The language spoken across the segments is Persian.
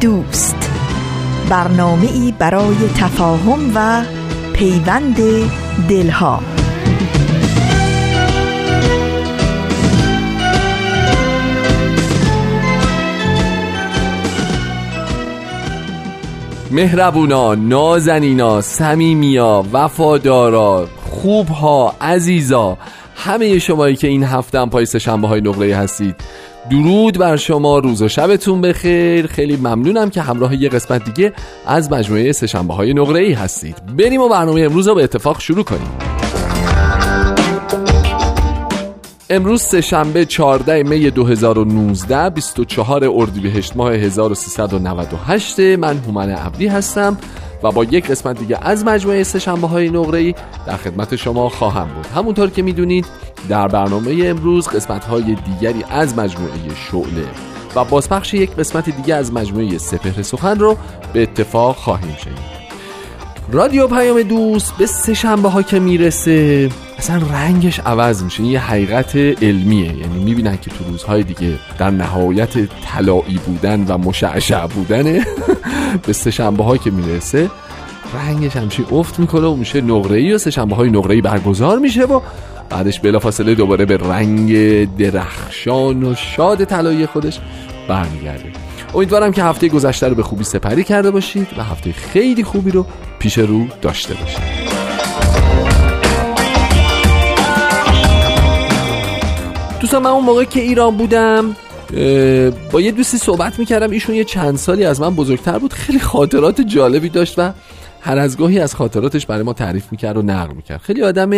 دوست. برنامه ای برای تفاهم و پیوند دلها. مهربونا نازنینا سمیمیا وفادارا خوبها عزیزا همه شمایی که این هفته هم پای شنبه های نقره هستید. درود بر شما روز و شبتون بخیر. خیلی ممنونم که همراه یه قسمت دیگه از مجموعه سشنبه های نقره ای هستید. بریم و برنامه امروز رو به اتفاق شروع کنیم. امروز سهشنبه 14 می 2019 24 اردیبهشت ماه 1398 من هومن عبدی هستم. و با یک قسمت دیگه از مجموعه سهشنبه های نقره ای در خدمت شما خواهم بود. همونطور که می‌دونید در برنامه امروز قسمت های دیگری از مجموعه شعله و بازپخش یک قسمت دیگه از مجموعه سپهر سخن رو به اتفاق خواهیم شنید. رادیو پیام دوست به سه شنبه ها که می‌رسه. اصلا رنگش عوض میشه. یه حقیقت علمیه. یعنی می‌بینن که تو روزهای دیگه در نهایت طلایی بودن و مشعشع بودنه. به سه شنبه ها که می‌رسه رنگش همچین افت می‌کنه و میشه نقره ای و سه شنبه های نقره برگزار میشه و بعدش بلافاصله دوباره به رنگ درخشان و شاد طلایی خودش برمیگرده. امیدوارم که هفته گذشته رو به خوبی سپری کرده باشید و هفته خیلی خوبی رو پیش رو داشته باشید. دوستان من اون موقع که ایران بودم با یه دوستی صحبت می‌کردم ایشون یه چند سالی از من بزرگتر بود. خیلی خاطرات جالبی داشت و هر از گاهی از خاطراتش برای ما تعریف می‌کرد و نقل می‌کرد. خیلی آدم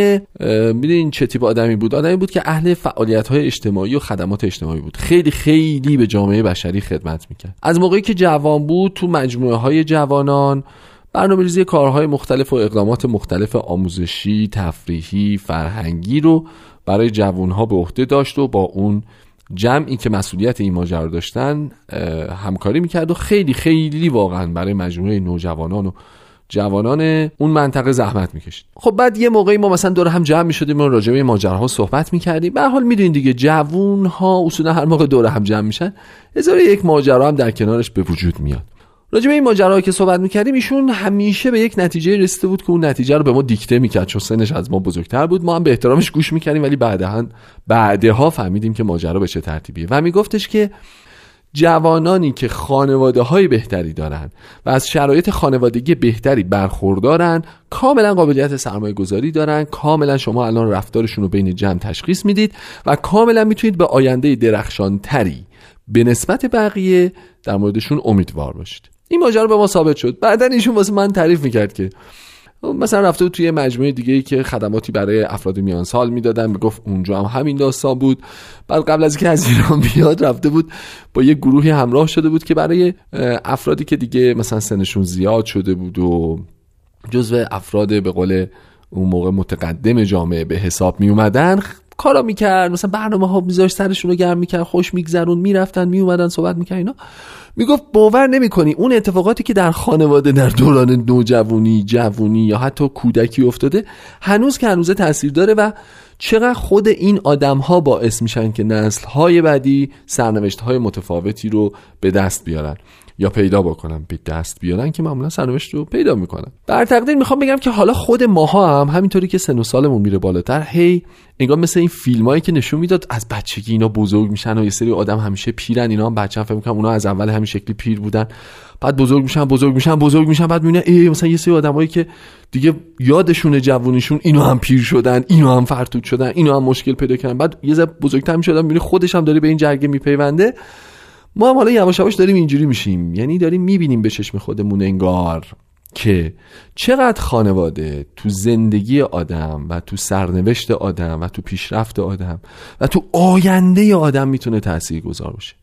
می‌دونین چه تیپ آدمی بود؟ آدمی بود که اهل فعالیت های اجتماعی و خدمات اجتماعی بود. خیلی خیلی به جامعه بشری خدمت می‌کرد. از موقعی که جوان بود تو مجموعه های جوانان برنامه ریزی کارهای مختلف و اقدامات مختلف آموزشی، تفریحی، فرهنگی رو برای جوانها به عهده داشت و با اون جمعی که مسئولیت این ماجرا داشتن همکاری می‌کرد و خیلی خیلی واقعا برای مجموعه نوجوانان و جوانان اون منطقه زحمت می‌کشید. خب بعد یه موقعی ما مثلا دور هم جمع می‌شدیم و راجع به ماجراها صحبت می‌کردیم. به حال می‌دونید دیگه جوون ها اصولا هر موقع دور هم جمع میشن هزار یک ماجرا هم در کنارش به وجود میاد. راجع به این ماجراها که صحبت می‌کردیم ایشون همیشه به یک نتیجه رسیده بود که اون نتیجه رو به ما دیکته می‌کرد چون سنش از ما بزرگتر بود. ما هم به احترامش گوش می‌کردیم ولی بعدها بعدها فهمیدیم که ماجرا به چه ترتیبیه. و میگفتش که جوانانی که خانواده های بهتری دارن و از شرایط خانوادگی بهتری برخوردارن کاملا قابلیت سرمایه گذاری دارن کاملا شما الان رفتارشون رو بین جمع تشخیص می‌دید و کاملا می‌تونید به آینده درخشان تری به نسبت بقیه در موردشون امیدوار باشید. این ماجرا به ما ثابت شد. بعدا ایشون واسه من تعریف می‌کرد که مثلا رفته بود توی مجموعه دیگه ای که خدماتی برای افراد میان سال می‌دادن. می‌گفت اونجا هم همین داستان بود. بعد قبل از اینکه از ایران بیاد رفته بود با یه گروهی همراه شده بود که برای افرادی که دیگه مثلا سنشون زیاد شده بود و جزو افراد به قول اون موقع متقدم جامعه به حساب می اومدن کارا می‌کرد. مثلا برنامه ها میذاشت سرشون رو گرم می‌کرد خوش میگذرون می‌رفتن میومدن صحبت می‌کرد اینا. می‌گفت باور نمی‌کنی. اون اتفاقاتی که در خانواده در دوران نوجوانی جوونی یا حتی کودکی افتاده هنوز که هنوز تاثیر داره و چقدر خود این آدم ها باعث میشن که نسل های بعدی سرنوشت های متفاوتی رو به دست بیارن. یا پیدا بکنم به دست بیارن که معمولا سرنوشت رو پیدا می‌کنن. بر تقدیر می‌خوام بگم که حالا خود ماها هم همینطوری که سن و سالمون میره بالاتر هی انگار مثل این فیلم هایی که نشون می‌داد از بچگی اینا بزرگ میشن و یه سری آدم همیشه پیرن اینا هم بچه هم فکر می‌کنم اونا از اول همین شکلی پیر بودن. بعد بزرگ میشن بزرگ میشن بزرگ میشن بعد می‌بینه ای مثلا یه سری آدمایی که دیگه یادشون جوونیشون اینو هم پیر شدن اینو هم فرتود شدن اینو هم مشکل پیدا کردن. بعد یه ذره بزرگتر می‌شدن می‌بینه خودش هم داره به این جرگه میپیونده. ما هم حالا یواش یواش داریم اینجوری میشیم. یعنی داریم می‌بینیم به چشم خودمون انگار که چقدر خانواده تو زندگی آدم و تو سرنوشت آدم و تو پیشرفت آدم و تو آینده آدم می‌تونه تأثیر گذار باشه.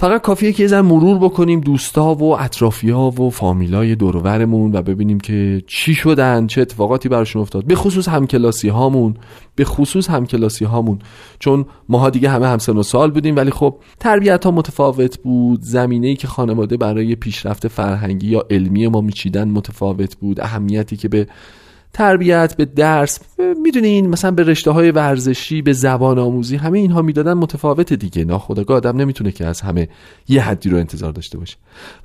فقط کافیه که یه مرور بکنیم دوستا و اطرافیا و فامیلای دورورمون و ببینیم که چی شدن چه اتفاقاتی براشون افتاد. به خصوص همکلاسی هامون به خصوص همکلاسی هامون چون ماها دیگه همه همسن و سال بودیم ولی خب تربیت ها متفاوت بود زمینه ای که خانواده برای پیشرفت فرهنگی یا علمی ما میچیدن متفاوت بود. اهمیتی که به تربیت به درس می‌دونین مثلا به رشته های ورزشی به زبان آموزی همه اینها می‌دادن متفاوت دیگه. ناخداگاه آدم نمی‌تونه که از همه یه حدی رو انتظار داشته باشه.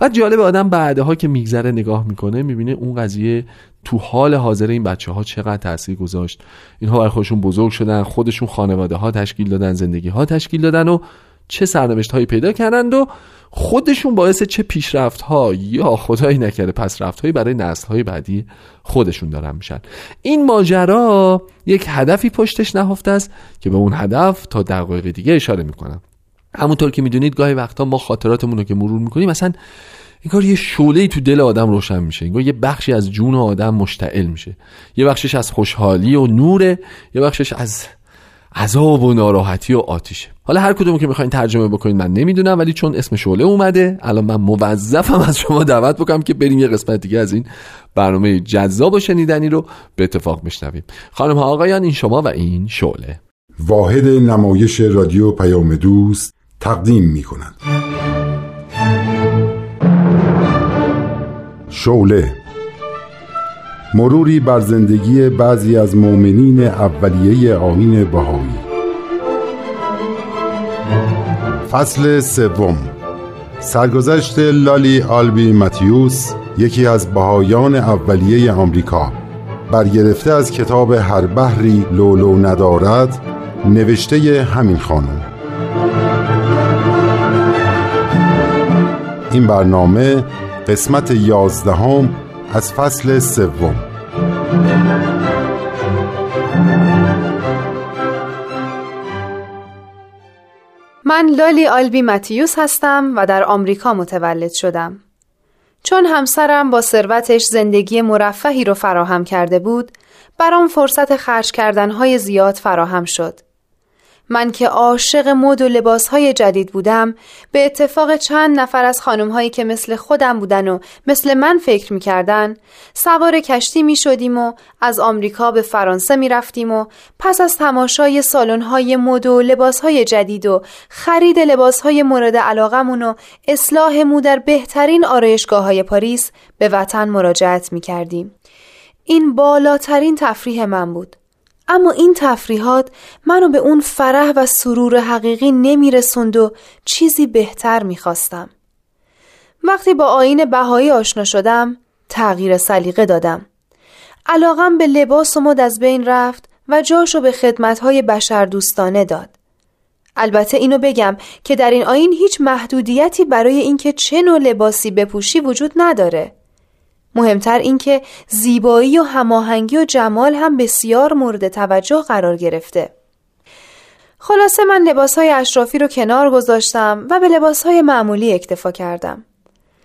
و جالب آدم بعدها که میگذره نگاه می‌کنه می‌بینه اون قضیه تو حال حاضر این بچه ها چقدر تاثیر گذاشت. اینها بر خودشون بزرگ شدن خودشون خانواده ها تشکیل دادن زندگی ها تشکیل دادن و چه سرنوشت هایی پیدا کردند و خودشون باعث چه پیشرفت ها یا خدایی نکرده پس رفت هایی برای نسل های بعدی خودشون دارن میشن. این ماجرا یک هدفی پشتش نهفته است که به اون هدف تا دقایق دیگه اشاره می‌کنم. همونطور که می‌دونید گاهی وقتا ما خاطراتمون رو که مرور می‌کنیم مثلا کار یه شعله تو دل آدم روشن میشه. انگار یه بخشی از جون آدم مشتعل میشه. یه بخشش از خوشحالی و نوره یه بخشش از عذاب و ناراحتی و آتیشه. حالا هر کدومو که می‌خواین ترجمه بکنید من نمی‌دونم ولی چون اسم شعله اومده الان من موظفم از شما دعوت بکنم که بریم یه قسمت دیگه از این برنامه جذاب و شنیدنی رو به اتفاق بشنویم. خانم ها آقایان این شما و این شعله. واحد نمایش رادیو پیام دوست تقدیم می کند شعله مروری بر زندگی بعضی از مؤمنین اولیه آین بهایی. فصل سوم. سرگذشت لالی آلبی ماتیوس یکی از بهایان اولیه آمریکا. برگرفته از کتاب هر بحری لولو ندارد نوشته همین خانم. این برنامه قسمت یازدهم از فصل سوم من لالی آلبی متیوس هستم و در آمریکا متولد شدم. چون همسرم با ثروتش زندگی مرفهی رو فراهم کرده بود، برام فرصت خرج کردنهای زیاد فراهم شد. من که عاشق مد و لباسهای جدید بودم به اتفاق چند نفر از خانمهایی که مثل خودم بودن و مثل من فکر می‌کردن سوار کشتی می شدیم و از آمریکا به فرانسه می رفتیم و پس از تماشای سالن‌های مد و لباسهای جدید و خرید لباسهای مورد علاقمون و اصلاح مو در بهترین آرایشگاه های پاریس به وطن مراجعت می کردیم. این بالاترین تفریح من بود. اما این تفریحات منو به اون فرح و سرور حقیقی نمیرسوند و چیزی بهتر می‌خواستم. وقتی با آین بهایی آشنا شدم تغییر سلیقه دادم. علاقم به لباس و مد از بین رفت و جاشو به خدمتهای بشر دوستانه داد. البته اینو بگم که در این آین هیچ محدودیتی برای اینکه چه نوع لباسی بپوشی وجود نداره. مهمتر اینکه زیبایی و هماهنگی و جمال هم بسیار مورد توجه قرار گرفته. خلاصه من لباسهای اشرافی رو کنار گذاشتم و به لباسهای معمولی اکتفا کردم.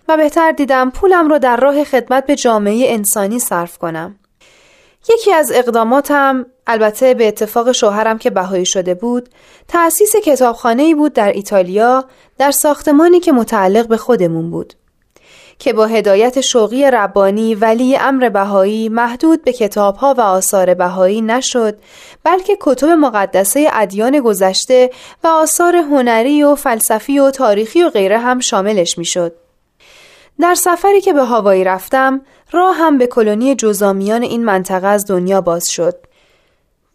و بهتر دیدم پولم رو در راه خدمت به جامعه انسانی صرف کنم. یکی از اقداماتم البته به اتفاق شوهرم که بهایی شده بود تأسیس کتابخانه بود در ایتالیا در ساختمانی که متعلق به خودمون بود. که با هدایت شوقی ربانی ولی امر بهایی محدود به کتابها و آثار بهایی نشد بلکه کتب مقدسه ادیان گذشته و آثار هنری و فلسفی و تاریخی و غیره هم شاملش می‌شد. در سفری که به هوایی رفتم راه هم به کلونی جزامیان این منطقه از دنیا باز شد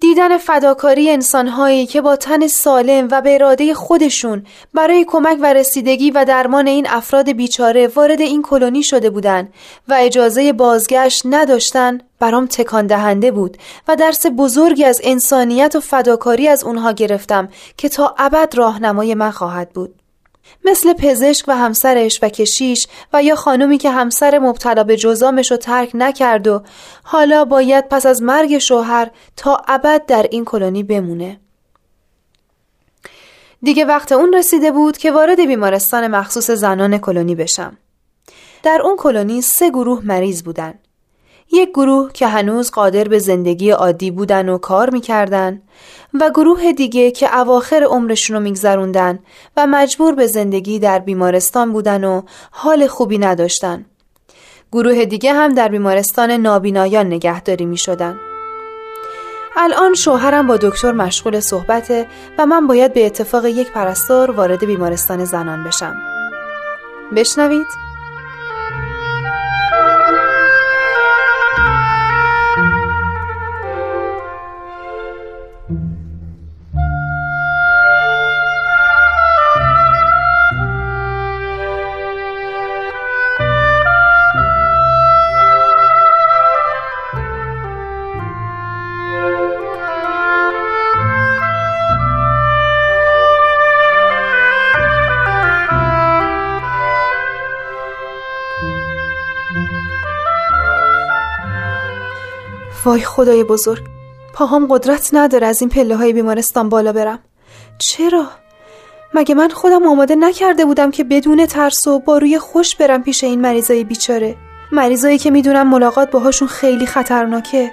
دیدن فداکاری انسانهایی که با تن سالم و به اراده خودشون برای کمک و رسیدگی و درمان این افراد بیچاره وارد این کلونی شده بودند و اجازه بازگشت نداشتن برام تکان دهنده بود و درس بزرگی از انسانیت و فداکاری از اونها گرفتم که تا ابد راهنمای من خواهد بود. مثل پزشک و همسرش و کشیش و یا خانومی که همسر مبتلا به جزامش رو ترک نکرد و حالا باید پس از مرگ شوهر تا ابد در این کلونی بمونه. دیگه وقت اون رسیده بود که وارد بیمارستان مخصوص زنان کلونی بشم. در اون کلونی سه گروه مریض بودن. یک گروه که هنوز قادر به زندگی عادی بودن و کار می‌کردن و گروه دیگه که اواخر عمرشون رو میگذروندن و مجبور به زندگی در بیمارستان بودن و حال خوبی نداشتن. گروه دیگه هم در بیمارستان نابینایان نگهداری می شدن. الان شوهرم با دکتر مشغول صحبته و من باید به اتفاق یک پرستار وارد بیمارستان زنان بشم. بشنوید؟ وای خدای بزرگ. پاهام قدرت نداره از این پله های بیمارستان بالا برم. چرا؟ مگه من خودم آماده نکرده بودم که بدون ترس و با روی خوش برم پیش این مریضای بیچاره؟ مریضایی که می‌دونم ملاقات باهاشون خیلی خطرناکه.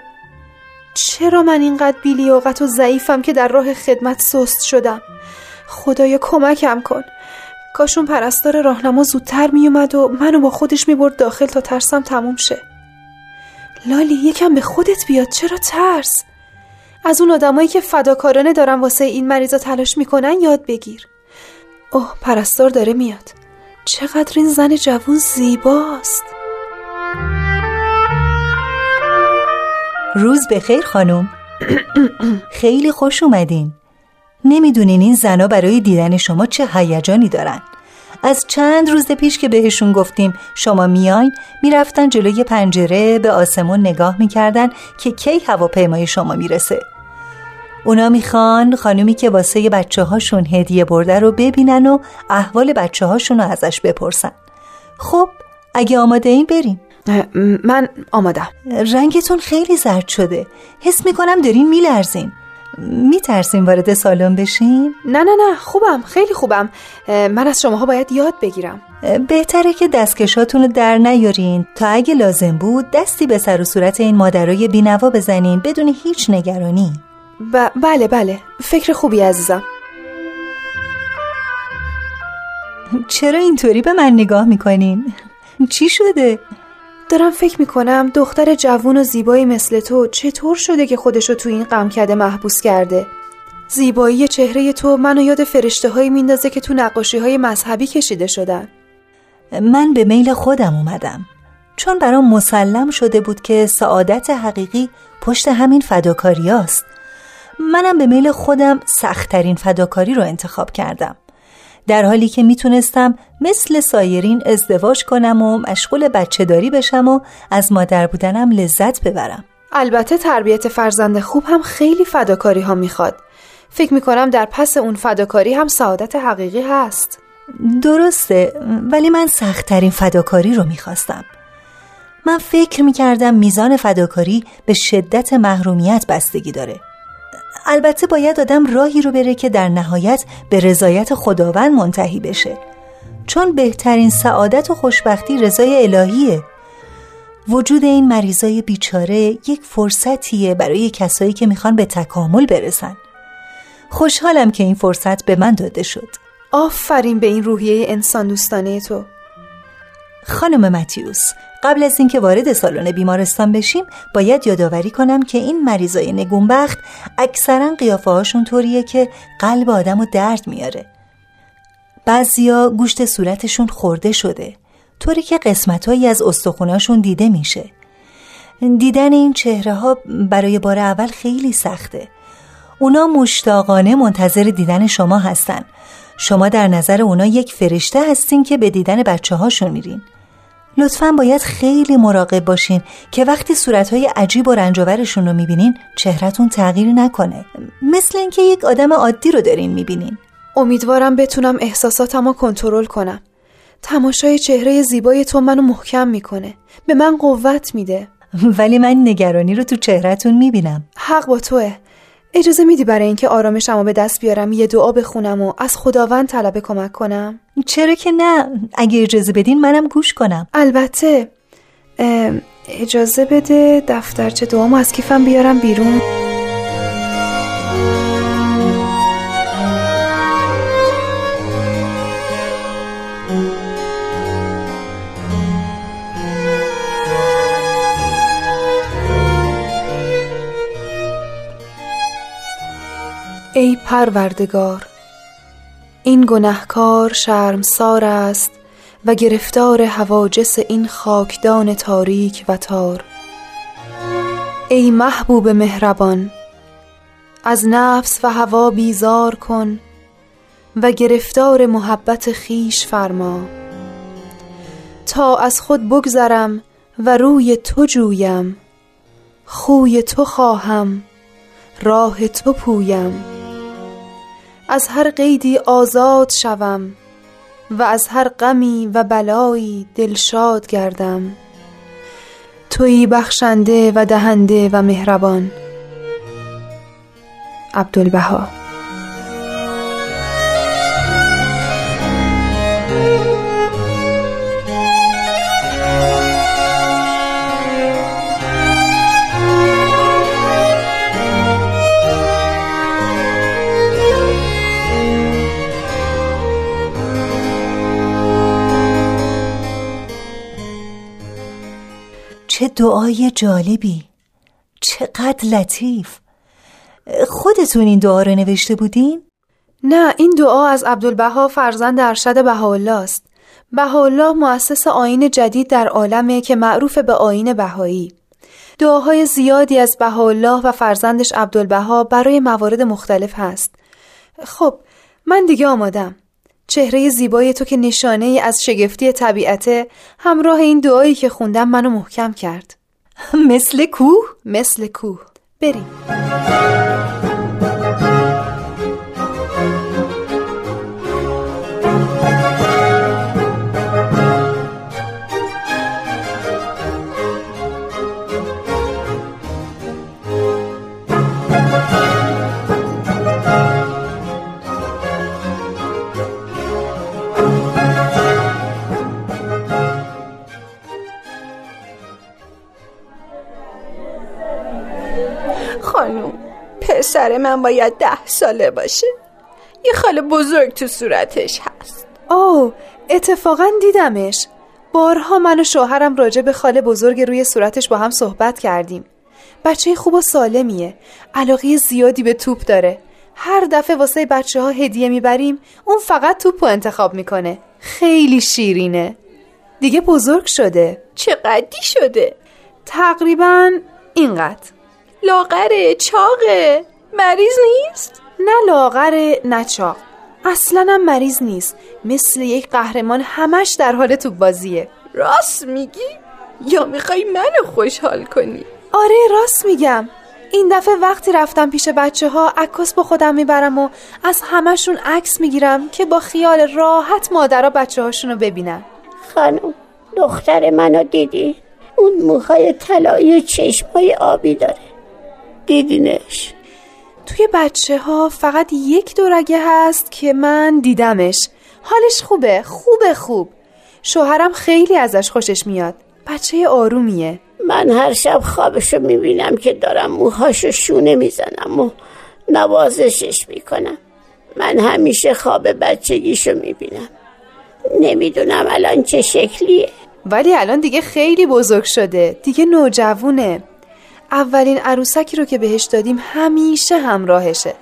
چرا من اینقدر بیلیاقت و ضعیفم که در راه خدمت سست شدم؟ خدایا کمکم کن. کاشون پرستار راهنما زودتر میومد و منو با خودش می‌برد داخل تا ترسم تموم شه. لالی یکم به خودت بیاد. چرا ترس؟ از اون آدمایی که فداکارانه دارن واسه این مریضا تلاش می‌کنن یاد بگیر. اوه پرستار داره میاد. چقدر این زن جوون زیباست. روز بخیر خانم. خیلی خوش اومدین. نمی‌دونین این زنا برای دیدن شما چه هیجانی دارن. از چند روز پیش که بهشون گفتیم شما میاین می‌رفتن جلوی پنجره به آسمون نگاه می‌کردن که کی هواپیمای شما می‌رسه. اونا می‌خوان خانومی که واسه بچه هاشون هدیه برده رو ببینن و احوال بچه هاشون رو ازش بپرسن. خب اگه آماده این بریم. من آمادم. رنگتون خیلی زرد شده. حس می‌کنم دارین میلرزین. میترسیم وارد سالن بشیم؟ نه نه نه خوبم خیلی خوبم من از شماها باید یاد بگیرم بهتره که دستکشاتون رو در نیارین تا اگه لازم بود دستی به سر و صورت این مادرای بینوا بزنین بدون هیچ نگرانی ب- بله بله فکر خوبی عزیزم چرا اینطوری به من نگاه می‌کنین؟ چی شده؟ دارم فکر می‌کنم دختر جوون و زیبایی مثل تو چطور شده که خودشو تو این غمکده محبوس کرده؟ زیبایی چهره تو منو یاد فرشته هایی میندازه که تو نقاشی های مذهبی کشیده شدن. من به میل خودم اومدم. چون برام مسلم شده بود که سعادت حقیقی پشت همین فداکاری است. منم به میل خودم سختترین فداکاری رو انتخاب کردم. در حالی که می‌تونستم مثل سایرین ازدواج کنم و مشغول بچه داری بشم و از مادر بودنم لذت ببرم. البته تربیت فرزند خوب هم خیلی فداکاری ها می‌خواد. فکر می‌کنم در پس اون فداکاری هم سعادت حقیقی هست. درسته ولی من سختترین فداکاری رو می‌خواستم. من فکر می‌کردم میزان فداکاری به شدت محرومیت بستگی داره. البته باید آدم راهی رو بره که در نهایت به رضایت خداوند منتهی بشه. چون بهترین سعادت و خوشبختی رضای الهیه. وجود این مریضای بیچاره یک فرصتیه برای کسایی که می‌خوان به تکامل برسن. خوشحالم که این فرصت به من داده شد. آفرین به این روحیه انسان دوستانه تو. خانم متیوس قبل از اینکه وارد سالن بیمارستان بشیم باید یادآوری کنم که این مریضای نگونبخت اکثرا قیافه هاشون طوریه که قلب آدم و درد میاره. بعضیا گوشت صورتشون خورده شده طوری که قسمتهایی از استخوناشون دیده میشه. دیدن این چهره ها برای بار اول خیلی سخته. اونا مشتاقانه منتظر دیدن شما هستن. شما در نظر اونا یک فرشته هستین که به دیدن بچه هاشون میرین. لطفا باید خیلی مراقب باشین که وقتی صورتهای عجیب و رنجاورشون رو می‌بینین چهرتون تغییر نکنه. مثل اینکه یک آدم عادی رو دارین می‌بینین. امیدوارم بتونم احساساتم رو کنترل کنم. تماشای چهره زیبای تو منو محکم می‌کنه. به من قوت میده. ولی من نگرانی رو تو چهرتون می‌بینم. حق با توه. اجازه میدی برای اینکه آرامشمو به دست بیارم یه دعا بخونم و از خداوند طلب کمک کنم؟ چرا که نه. اگه اجازه بدین منم گوش کنم. البته اجازه بده دفترچه دعامو از کیفم بیارم بیرون. ای پروردگار. این گنهکار شرمسار است و گرفتار هواجس این خاکدان تاریک و تار. ای محبوب مهربان از نفس و هوا بیزار کن و گرفتار محبت خیش فرما. تا از خود بگذرم و روی تو جویم خوی تو خواهم راه تو پویم. از هر قیدی آزاد شوم و از هر غمی و بلایی دلشاد گردم. تویی بخشنده و دهنده و مهربان. عبدالبها. چه دعای جالبی. چقدر لطیف. خودتون این دعا رو نوشته بودین؟ نه این دعا از عبدالبها فرزند ارشد بهاءالله است. بهاءالله مؤسس آین جدید در عالمه که معروف به آین بهایی. دعاهای زیادی از بهاءالله و فرزندش عبدالبها برای موارد مختلف هست. خب من دیگه آمادم. چهره زیبای تو که نشانه ای از شگفتی طبیعته همراه این دعایی که خوندم منو محکم کرد. مثل کوه؟ مثل کوه. بریم. پسر من باید ده ساله باشه. یه خاله بزرگ تو صورتش هست. اوه اتفاقا دیدمش. بارها من و شوهرم راجع به خاله بزرگ روی صورتش با هم صحبت کردیم. بچه خوب و سالمیه. علاقه زیادی به توپ داره. هر دفعه واسه بچه ها هدیه می‌بریم اون فقط توپ رو انتخاب می‌کنه. خیلی شیرینه. دیگه بزرگ شده. چه قدی شده؟ تقریبا اینقدر. لاغره چاقه. مریض نیست؟ نه لاغره نه چاق. اصلا هم مریض نیست. مثل یک قهرمان همش در حال توپ بازیه. راست میگی؟ یا می‌خوای منو خوشحال کنی؟ آره راست میگم. این دفعه وقتی رفتم پیش بچه ها عکاس با خودم می‌برم و از همشون عکس می‌گیرم که با خیال راحت مادرها بچه هاشون رو ببینن. خانم دختر منو دیدی؟ اون موهای طلایی و چشمای آبی داره. دیدینش؟ توی بچه ها فقط یک دورگه هست که من دیدمش. حالش خوبه خوبه خوب. شوهرم خیلی ازش خوشش میاد. بچه آرومیه. من هر شب خوابشو می‌بینم که دارم موهاشو شونه می‌زنم و نوازشش می‌کنم. من همیشه خواب بچگیشو می‌بینم. نمی‌دونم الان چه شکلیه. ولی الان دیگه خیلی بزرگ شده. دیگه نوجوونه. اولین عروسکی رو که بهش دادیم همیشه همراهشه.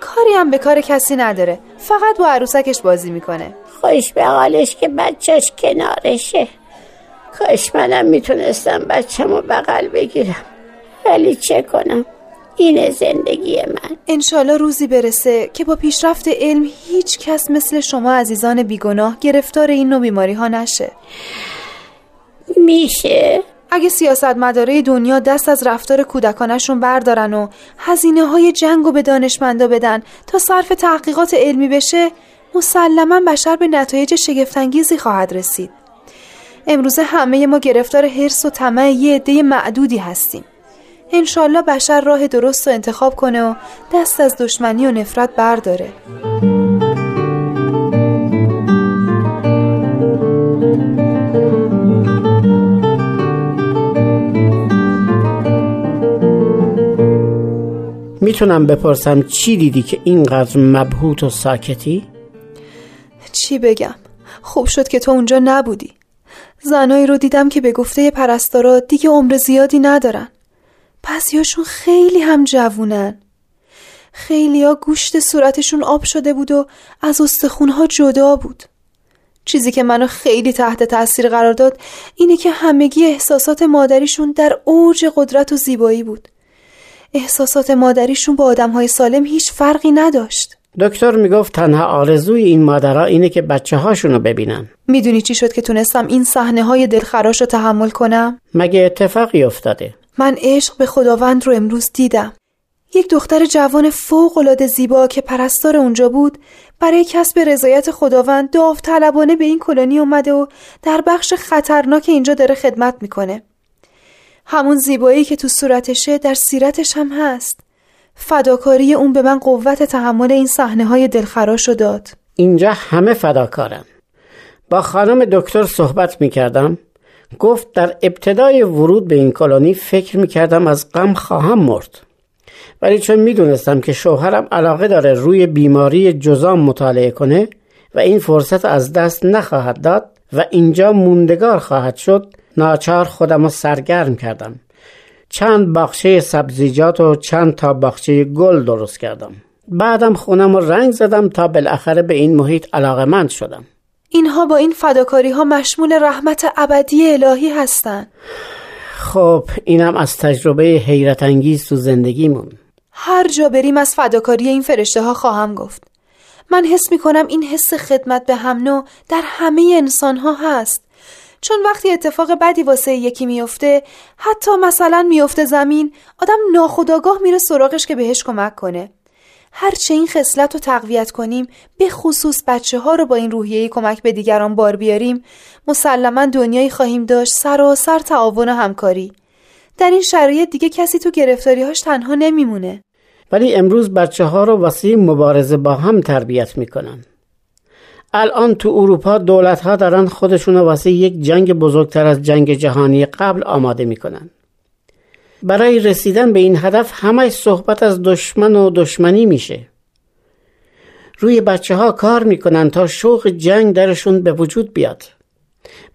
کاری هم به کار کسی نداره. فقط با عروسکش بازی می‌کنه. خوش به حالش که بچهش کنارشه. کاش منم می‌تونستم بچه‌مو بغل بگیرم. ولی چه کنم؟ اینه زندگی من. انشالله روزی برسه که با پیشرفت علم هیچ کس مثل شما عزیزان بیگناه گرفتار این نوع بیماری ها نشه. میشه؟ اگه سیاست مداره دنیا دست از رفتار کودکانشون بردارن و هزینه های جنگ و به دانشمندا بدن تا صرف تحقیقات علمی بشه مسلما بشر به نتایج شگفتانگیزی خواهد رسید. امروزه همه ما گرفتار حرس و طمع یه عده معدودی هستیم. انشالله بشر راه درست رو انتخاب کنه و دست از دشمنی و نفرت برداره. می‌تونم بپرسم چی دیدی که اینقدر مبهوت و ساکتی؟ چی بگم؟ خوب شد که تو اونجا نبودی. زنایی رو دیدم که به گفته پرستارا دیگه عمر زیادی ندارن. بعضیاشون خیلی هم جوونن. خیلیا گوشت صورتشون آب شده بود و از استخونها جدا بود. چیزی که منو خیلی تحت تاثیر قرار داد اینه که همگی احساسات مادریشون در اوج قدرت و زیبایی بود. احساسات مادریشون با آدمهای سالم هیچ فرقی نداشت دکتر می‌گفت تنها آرزوی این مادرها اینه که بچه هاشونو ببینن می‌دونی چی شد که تونستم این صحنه های دلخراش رو تحمل کنم؟ مگه اتفاقی افتاده؟ من عشق به خداوند رو امروز دیدم یک دختر جوان فوق العاده زیبا که پرستار اونجا بود برای کسب رضایت خداوند داوطلبانه به این کلونی اومده و در بخش خطرناک اینجا داره خدمت می‌کنه همون زیبایی که تو صورتشه در سیرتش هم هست. فداکاری اون به من قوت تحمل این صحنه های دلخراش رو داد. اینجا همه فداکارن با خانم دکتر صحبت می کردم گفت در ابتدای ورود به این کلونی فکر می کردم از غم خواهم مرد. ولی چون می دونستم که شوهرم علاقه داره روی بیماری جزام مطالعه کنه و این فرصت از دست نخواهد داد و اینجا موندگار خواهد شد ناچار خودم رو سرگرم کردم. چند باغچه سبزیجات و چند تا باغچه گل درست کردم. بعدم خونم رو رنگ زدم تا بالاخره به این محیط علاقمند شدم. اینها با این فداکاری ها مشمول رحمت ابدی الهی هستند. خب اینم از تجربه حیرت انگیز تو زندگیمون. هر جا بریم از فداکاری این فرشته ها خواهم گفت. من حس می کنم این حس خدمت به هم نوع در همه انسان ها هست. چون وقتی اتفاق بدی واسه یکی میفته حتی مثلا میفته زمین آدم ناخداگاه میره سراغش که بهش کمک کنه. هرچه این خصلت رو تقویت کنیم به خصوص بچه ها رو با این روحیه کمک به دیگران بار بیاریم مسلما دنیایی خواهیم داشت سراسر تعاون و همکاری. در این شرایط دیگه کسی تو گرفتاریهاش تنها نمیمونه. ولی امروز بچه ها رو واسه مبارزه با هم تربیت می‌کنن. الان تو اروپا دولت ها دارن خودشون واسه یک جنگ بزرگتر از جنگ جهانی قبل آماده می‌کنن. برای رسیدن به این هدف همه صحبت از دشمن و دشمنی میشه. روی بچه ها کار می‌کنن تا شوق جنگ درشون به وجود بیاد.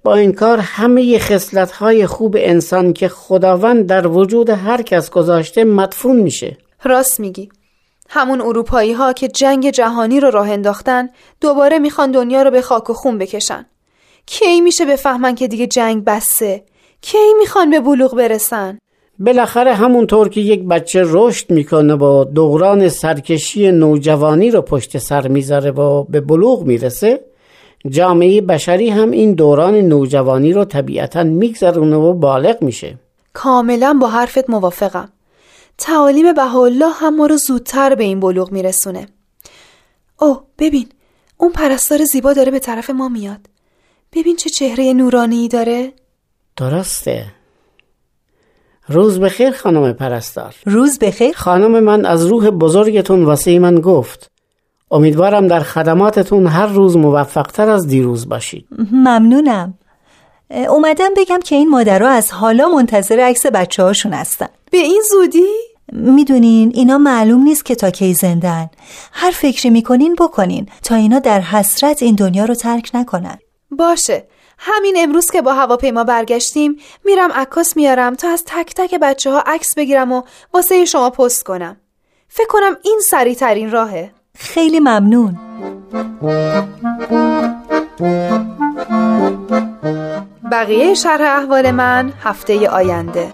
با این کار همه خصلت های خوب انسان که خداوند در وجود هر کس گذاشته مدفون میشه. راست میگی. همون اروپایی ها که جنگ جهانی رو راه انداختن دوباره می‌خوان دنیا رو به خاک و خون بکشن. کی میشه بفهمن که دیگه جنگ بسته کی می‌خوان به بلوغ برسن؟ بالاخره همونطور که یک بچه رشد می‌کنه و دوران سرکشی نوجوانی رو پشت سر می‌ذاره و به بلوغ می‌رسه جامعه بشری هم این دوران نوجوانی رو طبیعتا میگذرونه و بالغ میشه. کاملا با حرفت موافقم. تعالیم بهاءالله هم ما رو زودتر به این بلوغ میرسونه. اوه ببین اون پرستار زیبا داره به طرف ما میاد. ببین چه چهره نورانی داره. درسته. روز بخیر خانم پرستار. روز بخیر. خانم من از روح بزرگتون واسه من گفت. امیدوارم در خدماتتون هر روز موفقتر از دیروز باشید. ممنونم. اومدم بگم که این مادرها از حالا منتظر عکس بچه هاشون هستن. به این زودی؟ می‌دونین اینا معلوم نیست که تا کی زندن. هر فکری می‌کنین بکنین تا اینا در حسرت این دنیا رو ترک نکنن. باشه. همین امروز که با هواپیما برگشتیم میرم عکاس میارم تا از تک تک بچه ها عکس بگیرم و واسه شما پست کنم. فکر کنم این سریع ترین راهه. خیلی ممنون. بقیه شرح احوال من هفته آینده.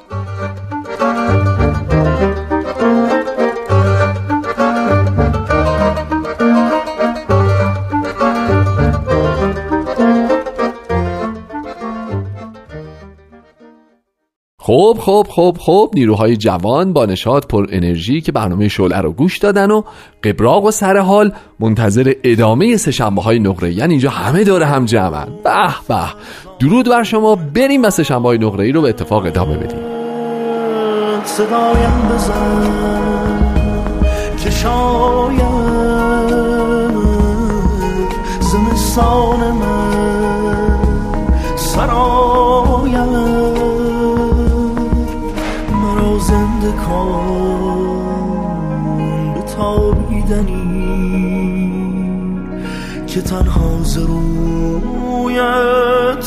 خب خب خب خب نیروهای جوان با نشاط پر انرژی که برنامه شعله رو گوش دادن و قبراق و سر حال منتظر ادامه سهشنبه های نقره. یعنی اینجا همه داره هم جمعن. به به. درود بر شما. بریم و سهشنبه های نقره رو به اتفاق ادامه بدیم. صدایم بزن که شاید زمستان من که تنها زرویت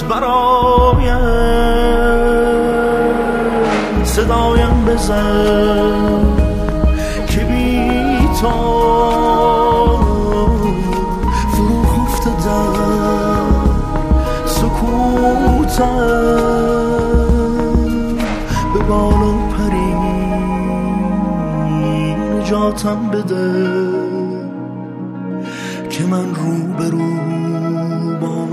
برایم صدایم بزن که بی تو فرو خفته در سکوتم. به بالا پری نجاتم بده. که من رو به رو با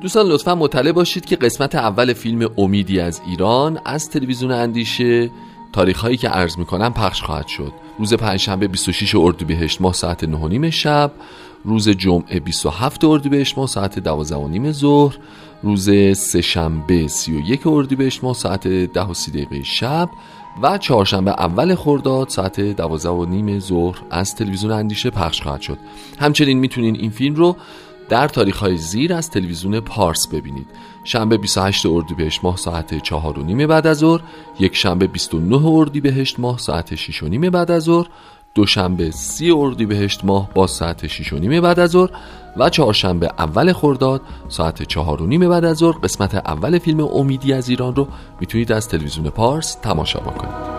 دوستان لطفا مطلع باشید که قسمت اول فیلم امیدی از ایران از تلویزیون اندیشه تاریخ هایی که عرض می‌کنم پخش خواهد شد. روز پنجشنبه 26 اردیبهشت ماه ساعت 9 شب روز جمعه 27 اردیبهشت ماه ساعت 12 و نیم ظهر روز سهشنبه 31 اردیبهشت ماه ساعت 10 و 30 دقیقه شب و چهارشنبه اول خرداد ساعت 12 و نیم ظهر از تلویزیون اندیشه پخش خواهد شد. همچنین می‌تونین این فیلم رو در تاریخ های زیر از تلویزیون پارس ببینید. شنبه 28 اردیبهشت ماه ساعت 4 و نیم بعد از ظهر یک شنبه 29 اردیبهشت ماه ساعت 6 و نیم بعد از ظهر دوشنبه 30 اردیبهشت ماه با ساعت 6 و نیم بعد از ظهر و چهارشنبه اول خرداد ساعت 4 و نیم بعد از ظهر قسمت اول فیلم امیدی از ایران رو می‌تونید از تلویزیون پارس تماشا بکنید.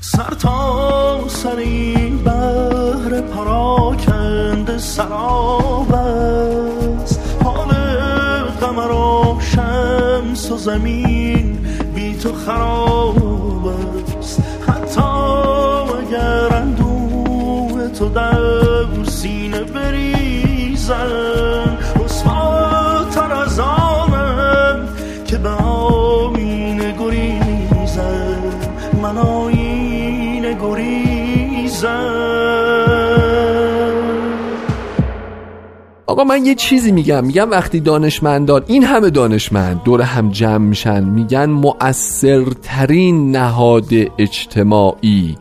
سر تا سری بهر پراکنده سراب است. شمس و زمین بی تو خراب است. حتی اگر اندوه تو در سینه بریزن آقا من یه چیزی میگم. میگم وقتی دانشمندان این همه دانشمند دور هم جمع میشن میگن مؤثرترین نهاد اجتماعی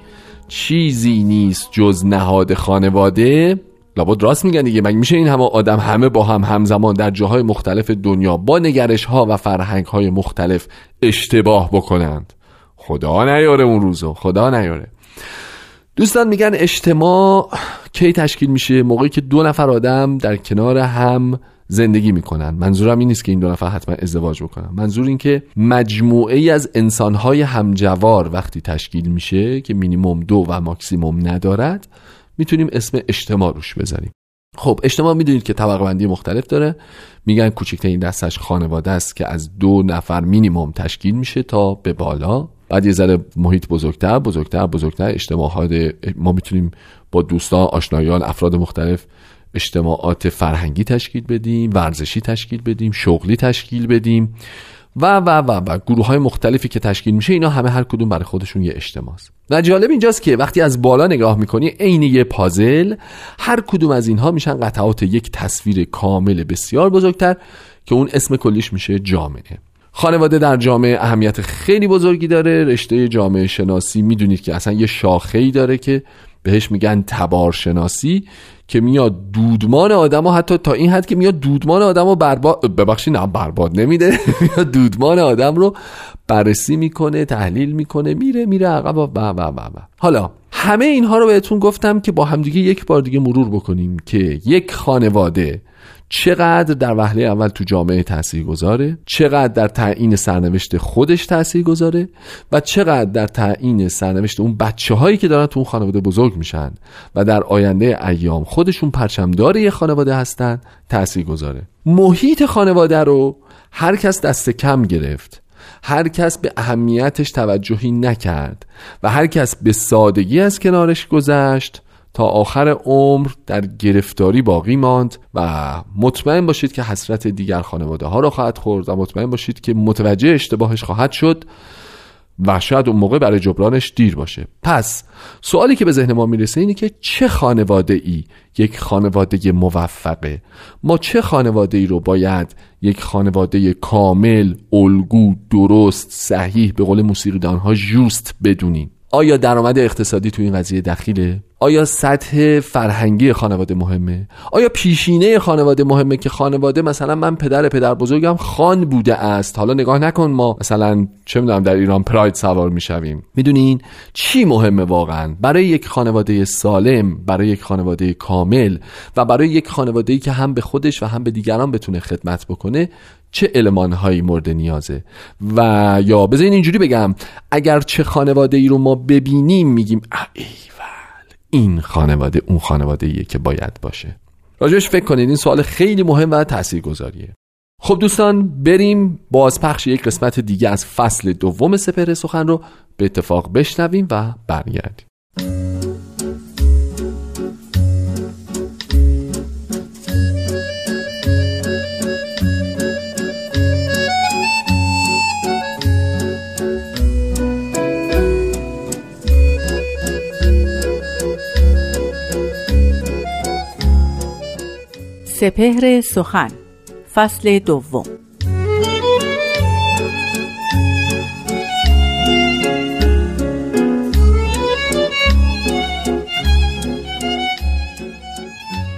چیزی نیست جز نهاد خانواده. لابد راست میگن دیگه. مگه میشه این همه آدم همه با هم همزمان در جاهای مختلف دنیا با نگرش ها و فرهنگ های مختلف اشتباه بکنند؟ خدا نیاره اون روزو. خدا نیاره. دوستان میگن اجتماع کی تشکیل میشه؟ موقعی که دو نفر آدم در کنار هم زندگی می‌کنن. منظورم این نیست که این دو نفر حتما ازدواج بکنن. منظور این که مجموعه ای از انسانهای همجوار وقتی تشکیل میشه که مینیموم دو و ماکسیموم ندارد می‌تونیم اسم اجتماع روش بذاریم. خب اجتماع می‌دونید که طبقه بندی مختلف داره. میگن کوچکترین دستش خانواده است که از دو نفر مینیموم تشکیل میشه تا به بالا. بعد یه ذره محیط بزرگتر بزرگتر بزرگتر اجتماعات ما می‌تونیم با دوستان آشنایان افراد مختلف اجتماعات فرهنگی تشکیل بدیم ورزشی تشکیل بدیم شغلی تشکیل بدیم و و و و گروه های مختلفی که تشکیل میشه اینا همه هر کدوم برای خودشون یه اجتماع است و جالب اینجاست که وقتی از بالا نگاه می‌کنی عین یه پازل هر کدوم از اینها میشن قطعات یک تصویر کامل بسیار بزرگتر که اون اسم کلیش میشه جامعه. خانواده در جامعه اهمیت خیلی بزرگی داره. رشته جامعه شناسی می‌دونید که اصلا یه شاخه داره که بهش میگن تبارشناسی که میاد دودمان آدم ها حتی تا این حد که میاد دودمان آدم رو برباد ببخشید نه برباد نمیده. میاد دودمان آدم رو بررسی می‌کنه تحلیل می‌کنه میره میره عقب و و و. حالا همه اینها رو بهتون گفتم که با همدیگه یک بار دیگه مرور بکنیم که یک خانواده چقدر در وهله اول تو جامعه تأثیر گذاره؟ چقدر در تعیین سرنوشت خودش تأثیر گذاره؟ و چقدر در تعیین سرنوشت اون بچه هایی که دارن تو اون خانواده بزرگ میشن و در آینده ایام خودشون پرچمدار یه خانواده هستن تأثیر گذاره. محیط خانواده رو هر کس دست کم گرفت هر کس به اهمیتش توجهی نکرد و هر کس به سادگی از کنارش گذشت تا آخر عمر در گرفتاری باقی ماند و مطمئن باشید که حسرت دیگر خانواده ها را خواهد خورد و مطمئن باشید که متوجه اشتباهش خواهد شد و شاید اون موقع برای جبرانش دیر باشه. پس سوالی که به ذهن ما می‌رسه اینه که چه خانواده ای یک خانواده موفقه؟ ما چه خانواده ای رو باید یک خانواده کامل الگو درست صحیح به قول موسیقیدان ها جوست بدونیم؟ آیا درآمد اقتصادی تو این قضیه دخیله؟ آیا سطح فرهنگی خانواده مهمه؟ آیا پیشینه خانواده مهمه که خانواده مثلا من پدر پدر بزرگم خان بوده است؟ حالا نگاه نکن ما مثلا چه می‌دونم در ایران پراید سوار می‌شویم. می‌دونین چی مهمه واقعا؟ برای یک خانواده سالم برای یک خانواده کامل و برای یک خانواده که هم به خودش و هم به دیگران بتونه خدمت بکنه چه علمان هایی مورد نیازه؟ و یا بذارین اینجوری بگم اگر چه خانواده ای رو ما ببینیم میگیم ایول این خانواده اون خانواده ایه که باید باشه. راجبش فکر کنید این سوال خیلی مهم و تاثیرگذاریه. خب دوستان بریم بازپخش یک قسمت دیگه از فصل دوم سپهر سخن رو به اتفاق بشنویم و برگردیم سپهر سخن فصل دوم.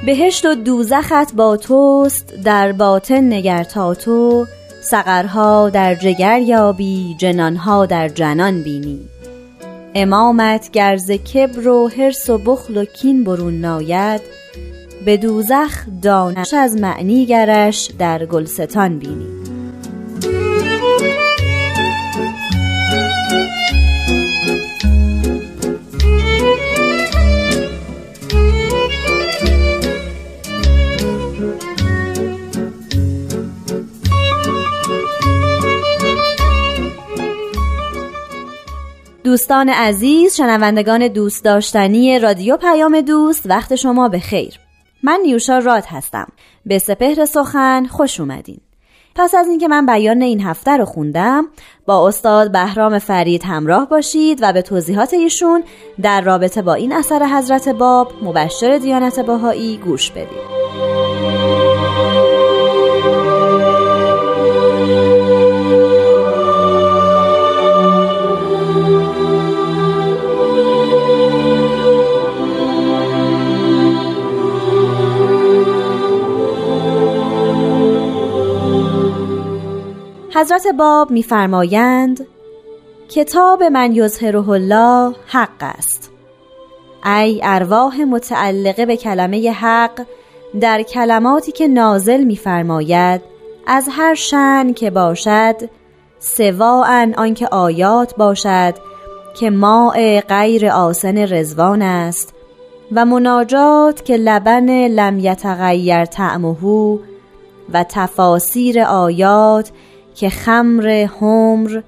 بهشت و دوزخت با توست در باطن نگر تا تو. سقرها در جگر یابی جنانها در جنان بینی. امامت گرز کبر و حرس و بخل و کین برون ناید به دوزخ دانش از معنی گرش در گلستان بینی. دوستان عزیز شنوندگان دوست داشتنی رادیو پیام دوست وقت شما به خیر. من نیوشا راد هستم. به سپهر سخن خوش اومدین. پس از اینکه من بیان این هفته رو خوندم با استاد بهرام فرید همراه باشید و به توضیحات ایشون در رابطه با این اثر حضرت باب مبشر دیانت باهایی گوش بدید. حضرت باب میفرمایند کتاب من یظهره الله حق است. ای ارواح متعلقه به کلمه حق در کلماتی که نازل میفرماید از هر شن که باشد سواء آنکه آیات باشد که ماء غیر آسن رزوان است و مناجات که لبن لم یتغیر طعمه و تفاسیر آیات که خمر همر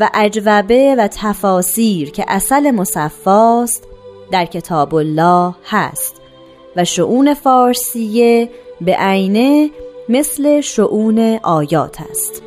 و اجوبه و تفاسیر که اصل مصفاست در کتاب الله هست و شعون فارسیه به عینه مثل شعون آیات است.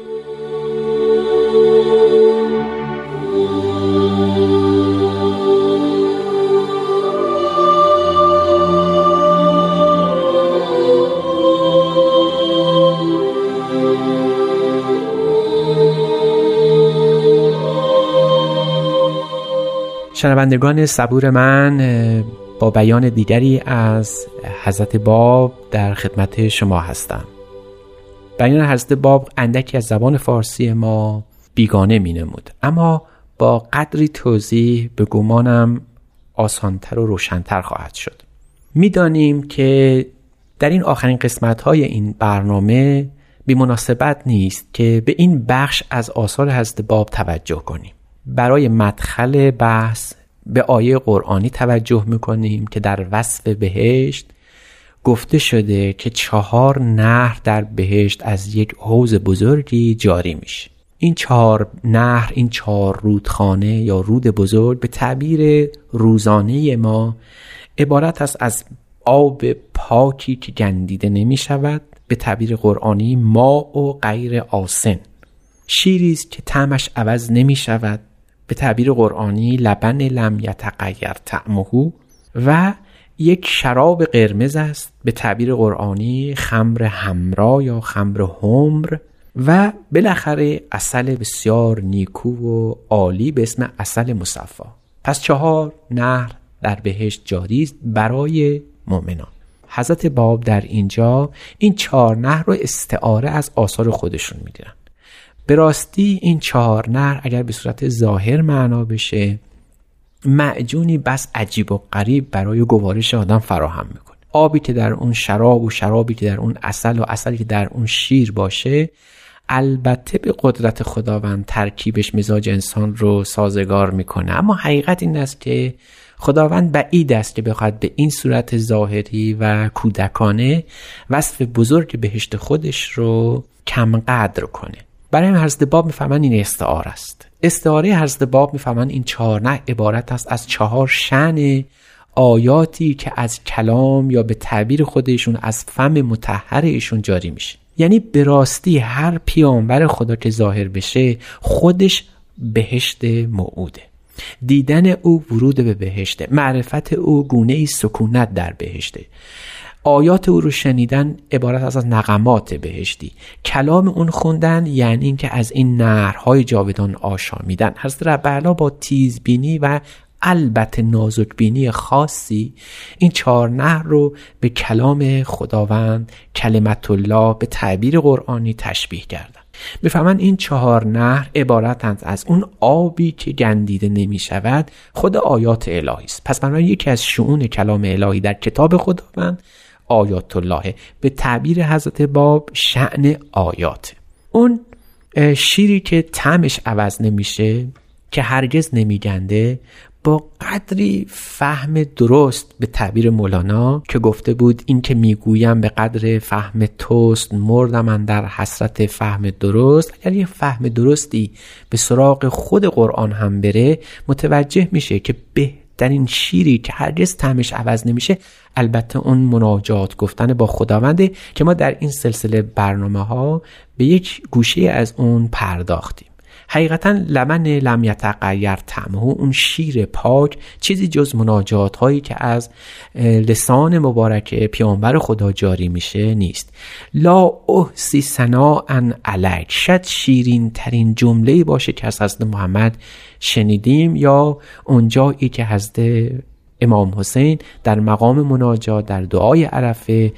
شنوندگان صبور من با بیان دیگری از حضرت باب در خدمت شما هستم. بیان حضرت باب اندکی از زبان فارسی ما بیگانه می نمود. اما با قدری توضیح به گمانم آسانتر و روشنتر خواهد شد. می‌دانیم که در این آخرین قسمت های این برنامه بی مناسبت نیست که به این بخش از آثار حضرت باب توجه کنیم. برای مدخل بحث به آیه قرآنی توجه می‌کنیم که در وصف بهشت گفته شده که چهار نهر در بهشت از یک حوز بزرگی جاری میشه. این چهار نهر این چهار رودخانه یا رود بزرگ به تعبیر روزانه ما عبارت است از آب پاکی که گندیده نمی شود به تعبیر قرآنی ما و غیر آسن. شیری است که طعمش عوض نمی شود به تعبیر قرآنی لبن لم یتغیر طعمه و یک شراب قرمز است به تعبیر قرآنی خمر همرا یا خمر همر و بالاخره اصل بسیار نیکو و عالی به اسم اصل مصفا. پس چهار نهر در بهشت جاری است برای مؤمنان. حضرت باب در اینجا این چهار نهر رو استعاره از آثار خودشون می‌گیرن. به راستی این چهار نهر اگر به صورت ظاهر معنا بشه معجونی بس عجیب و غریب برای گوارش آدم فراهم می‌کنه. آبی که در اون شراب و شرابی که در اون اصل و اصلی که در اون شیر باشه البته به قدرت خداوند ترکیبش مزاج انسان رو سازگار می‌کنه. اما حقیقت این است که خداوند بعید است که بخواد به این صورت ظاهری و کودکانه وصف بزرگ بهشت خودش رو کم قدر کنه. برای حضرت باب می‌فهمن این استعاره است. استعاره حضرت باب می‌فهمن این چهار نه عبارت است از چهار شن آیاتی که از کلام یا به تعبیر خودشون از فم متحر ایشون جاری میشه. یعنی به راستی هر پیامبر خدا که ظاهر بشه خودش بهشت موعوده. دیدن او ورود به بهشته. معرفت او گونه ای سکونت در بهشته. آیات او رو شنیدن عبارت از نقمات بهشتی. کلام اون خوندن یعنی اینکه از این نهرهای جاودان آشامیدن. حضرت رب با تیزبینی و البته نازک بینی خاصی این چهار نهر رو به کلام خداوند کلمت الله به تعبیر قرآنی تشبیه کردن. بفهمن این چهار نهر عبارتند از اون آبی که گندیده نمی شود خود آیات الهی است. پس بنابراین یکی از شعون کلام الهی در کتاب خداوند آیات الله به تعبیر حضرت باب شعن آیات. اون شیری که طعمش عوض نمیشه که هرگز نمیگنده با قدری فهم درست به تعبیر مولانا که گفته بود این که می‌گویم به قدر فهم توست مردم من در حسرت فهم درست. اگر یه فهم درستی به سراغ خود قرآن هم بره متوجه میشه که بهترین شیری که هرگز تعمش عوض نمیشه البته اون مناجات گفتن با خداونده که ما در این سلسله برنامه ها به یک گوشه از اون پرداختیم. حقیقتا لمن لم یتغیر طعمه اون شیر پاک چیزی جز مناجات هایی که از لسان مبارک پیامبر خدا جاری میشه نیست. لا احسی ان علیک. شد شیرین ترین جمله باشه که از حضرت محمد شنیدیم یا اونجایی که حضرت امام حسین در مقام مناجات در دعای عرفه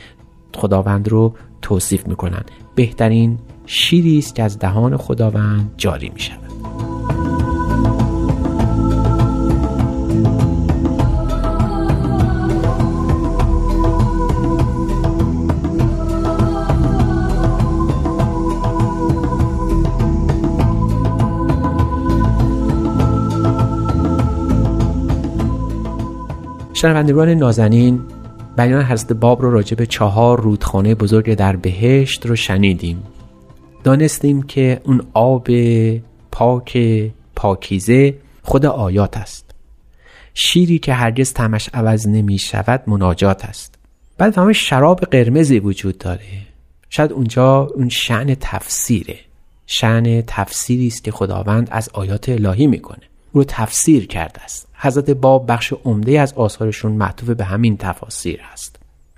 خداوند رو توصیف می‌کنن. بهترین شیری است که از دهان خداوند جاری می شود شنوندگان نازنین بیان حضرت باب رو راجع به چهار رودخانه بزرگ در بهشت رو شنیدیم. دانستیم که اون آب پاک پاکیزه خود آیات است. شیری که هرگز تمش عوض نمی شود مناجات است. بعد همه شراب قرمزی وجود داره. شاید اونجا اون شعن تفسیره. شعن تفسیری است که خداوند از آیات الهی می‌کنه. رو تفسیر کرده است. حضرت باب بخش عمده از آثارشون معطوف به همین تفاسیر است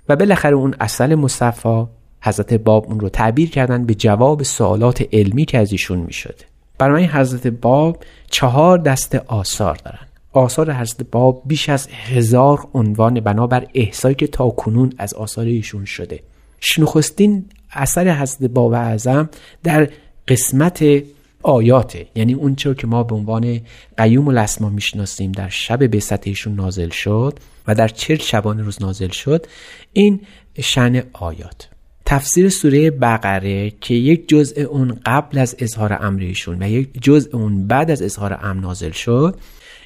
و بالاخره اون اصل مصفا حضرت باب اون رو تعبیر کردن به جواب سوالات علمی که از ایشون می شده برای حضرت باب چهار دست آثار دارن. آثار حضرت باب بیش از هزار عنوان بنابر احسایی که تا کنون از آثار ایشون شده. نخستین اثر حضرت باب اعظم در قسمت آیاته یعنی اون که ما به عنوان قیوم الاسما می‌شناسیم در شب به ایشون نازل شد و در چل شبان روز نازل شد این شن آیات. تفسیر سوره بقره که یک جزء اون قبل از اظهار امریشون و یک جزء اون بعد از اظهار ام نازل شد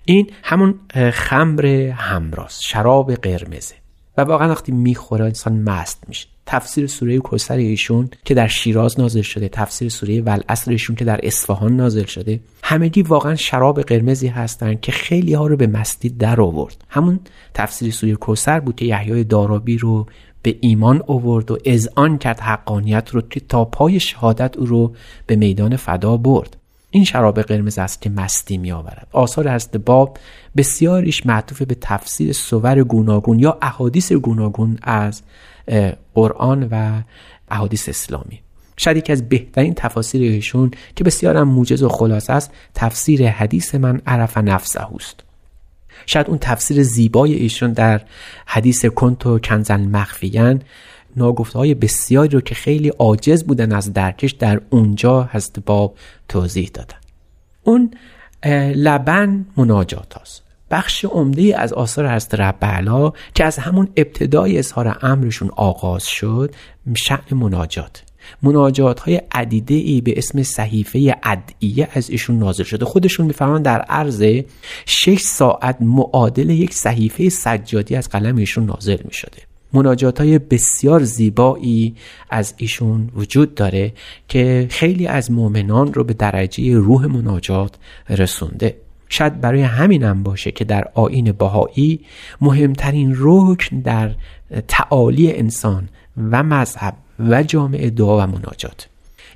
این همون خمر همراست شراب قرمزه. و واقعا وقتی می‌خوره انسان مست میشه. تفسیر سوره کوسر ایشون که در شیراز نازل شده تفسیر سوره والعصر ایشون که در اصفهان نازل شده همگی واقعا شراب قرمزی هستند که خیلی ها رو به مستی در آورد. همون تفسیر سوره کوسر بود که یحیای دارابی رو به ایمان اوورد و اذعان کرد حقانیت رو که تا پای شهادت او رو به میدان فدا برد. این شراب قرمز است که مستی می آورد آثار حضرت باب بسیاریش معطوف به تفسیر سور گوناگون یا احادیث گوناگون از قرآن و احادیث اسلامی. شاید یکی از بهترین تفاسیر ایشون که بسیارم موجز و خلاص است تفسیر حدیث من عرف نفسه است. شاید اون تفسیر زیبای ایشون در حدیث کنت و کنزن مخفیان ناگفته های بسیاری رو که خیلی عاجز بودن از درکش در اونجا هست باب توضیح دادن. اون لبن مناجات هست بخش عمده از آثار هست رب که از همون ابتدای اظهار امرشون آغاز شد شعن مناجات. مناجات های عدیده ای به اسم صحیفه ادعیه از ایشون نازل شده. خودشون می‌فهمن در عرض 6 ساعت معادل یک صحیفه سجادی از قلم ایشون نازل می شده مناجات های بسیار زیبایی از ایشون وجود داره که خیلی از مؤمنان رو به درجه روح مناجات رسونده. شاید برای همینم باشه که در آین بهایی مهمترین رکن در تعالی انسان و مذهب و جامعه دعا و مناجات.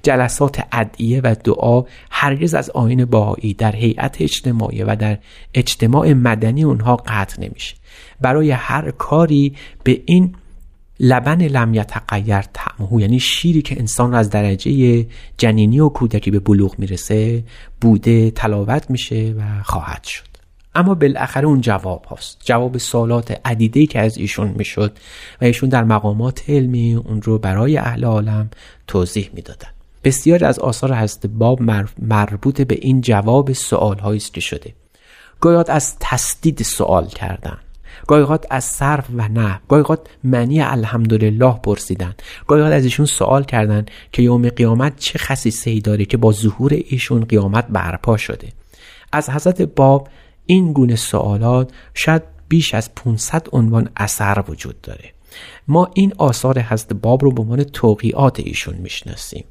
جلسات ادعیه و دعا هرگز از آین باهایی در هیئت اجتماعی و در اجتماع مدنی اونها قطع نمیشه. برای هر کاری به این لبن لم یتغیر طعمه یعنی شیری که انسان را از درجه جنینی و کودکی به بلوغ می‌رسه بوده تلاوت میشه و خواهد شد. اما بالاخره اون جواب هاست. جواب سوالات عدیده که از ایشون می‌شد و ایشون در مقامات علمی اون رو برای اهل عالم توضیح می‌دادن. بسیار از آثار هست باب مربوط به این جواب سوال است که شده. گاهی از تسدید سوال کردن. گاهی از صرف و نه. گاهی معنی الحمدلله پرسیدن. گاهی از ایشون سوال کردن که یوم قیامت چه خصیصه ای داره که با ظهور ایشون قیامت برپا شده. از حضرت باب این گونه سوالات شاید بیش از 500 عنوان اثر وجود داره. ما این آثار حضرت باب رو به عنوان توقیات ایشون می‌شناسیم.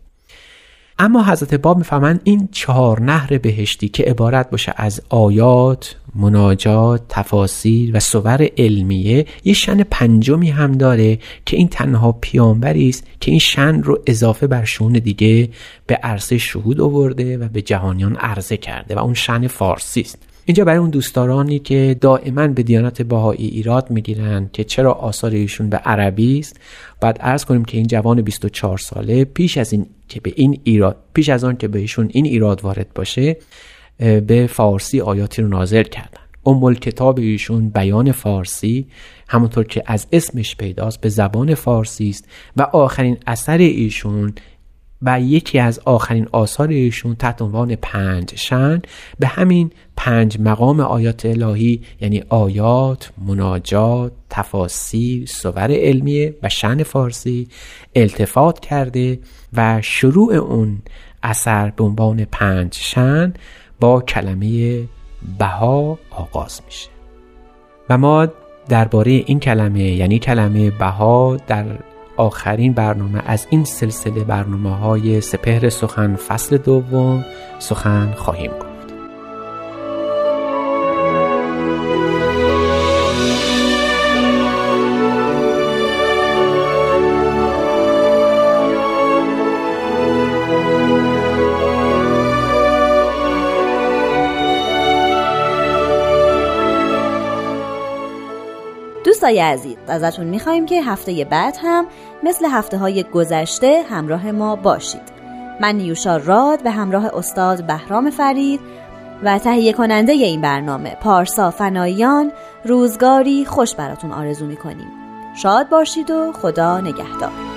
اما حضرت باب می‌فهمند این چهار نهر بهشتی که عبارت باشه از آیات، مناجات، تفاسیر و صور علمیه یه شن پنجمی هم داره که این تنها پیامبری است که این شن رو اضافه بر شون دیگه به عرصه شهود آورده و به جهانیان عرضه کرده و اون شن فارسی است. اینجا برای اون دوستدارانی که دائما به دیانت باهایی ایراد می‌گیرند که چرا آثار ایشون به عربی است بعد عرض کنیم که این جوان 24 ساله پیش از این که به این ایراد پیش از آن که به ایشون این ایراد وارد باشه به فارسی آیاتی رو نازل کردن. ام کتاب ایشون بیان فارسی همونطور که از اسمش پیداست به زبان فارسی است و آخرین اثر ایشون و یکی از آخرین آثار ایشون تحت عنوان پنج شن به همین پنج مقام آیات الهی یعنی آیات، مناجات، تفاسیر، صور علمیه و شن فارسی التفات کرده و شروع اون اثر به عنوان پنج شن با کلمه بها آغاز میشه. و ما درباره این کلمه یعنی کلمه بها در آخرین برنامه از این سلسله برنامه های سپهر سخن فصل دوم سخن خواهیم گفت. دوستای عزیز ازتون می‌خوایم که هفته بعد هم مثل هفته های گذشته همراه ما باشید. من نیوشا راد به همراه استاد بهرام فرید و تهیه کننده این برنامه پارسا فنایان روزگاری خوش براتون آرزو می‌کنیم. شاد باشید و خدا نگهدار.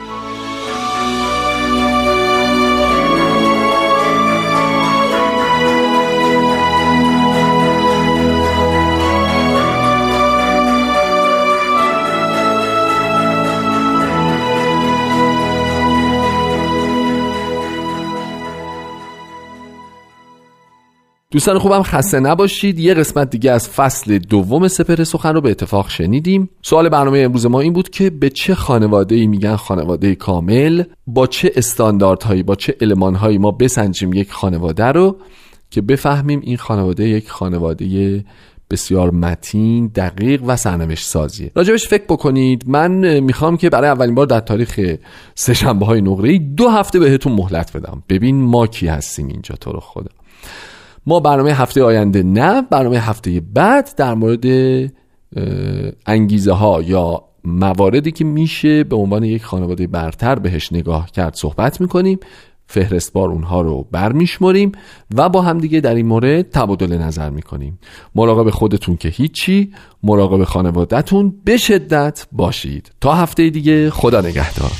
دوستان خوبم خسته نباشید. یه قسمت دیگه از فصل دوم سپر سخن رو به اتفاق شنیدیم. سوال برنامه امروز ما این بود که به چه خانواده ای میگن خانواده کامل؟ با چه استانداردهایی با چه المانهایی ما بسنجیم یک خانواده رو که بفهمیم این خانواده یک خانواده بسیار متین دقیق و سرنوشت سازیه. راجبش فکر بکنید. من می‌خوام که برای اولین بار در تاریخ سهشنبه های نقره دو هفته بهتون مهلت بدم. ببین ما کی هستیم اینجا تو رو خدا. ما برنامه هفته آینده نه برنامه هفته بعد در مورد انگیزه ها یا مواردی که میشه به عنوان یک خانواده برتر بهش نگاه کرد صحبت می‌کنیم فهرستوار اونها رو برمیشمریم و با همدیگه در این مورد تبادل نظر می‌کنیم. مراقب خودتون که هیچی مراقب خانوادهتون به شدت باشید. تا هفته دیگه خدا نگهدار.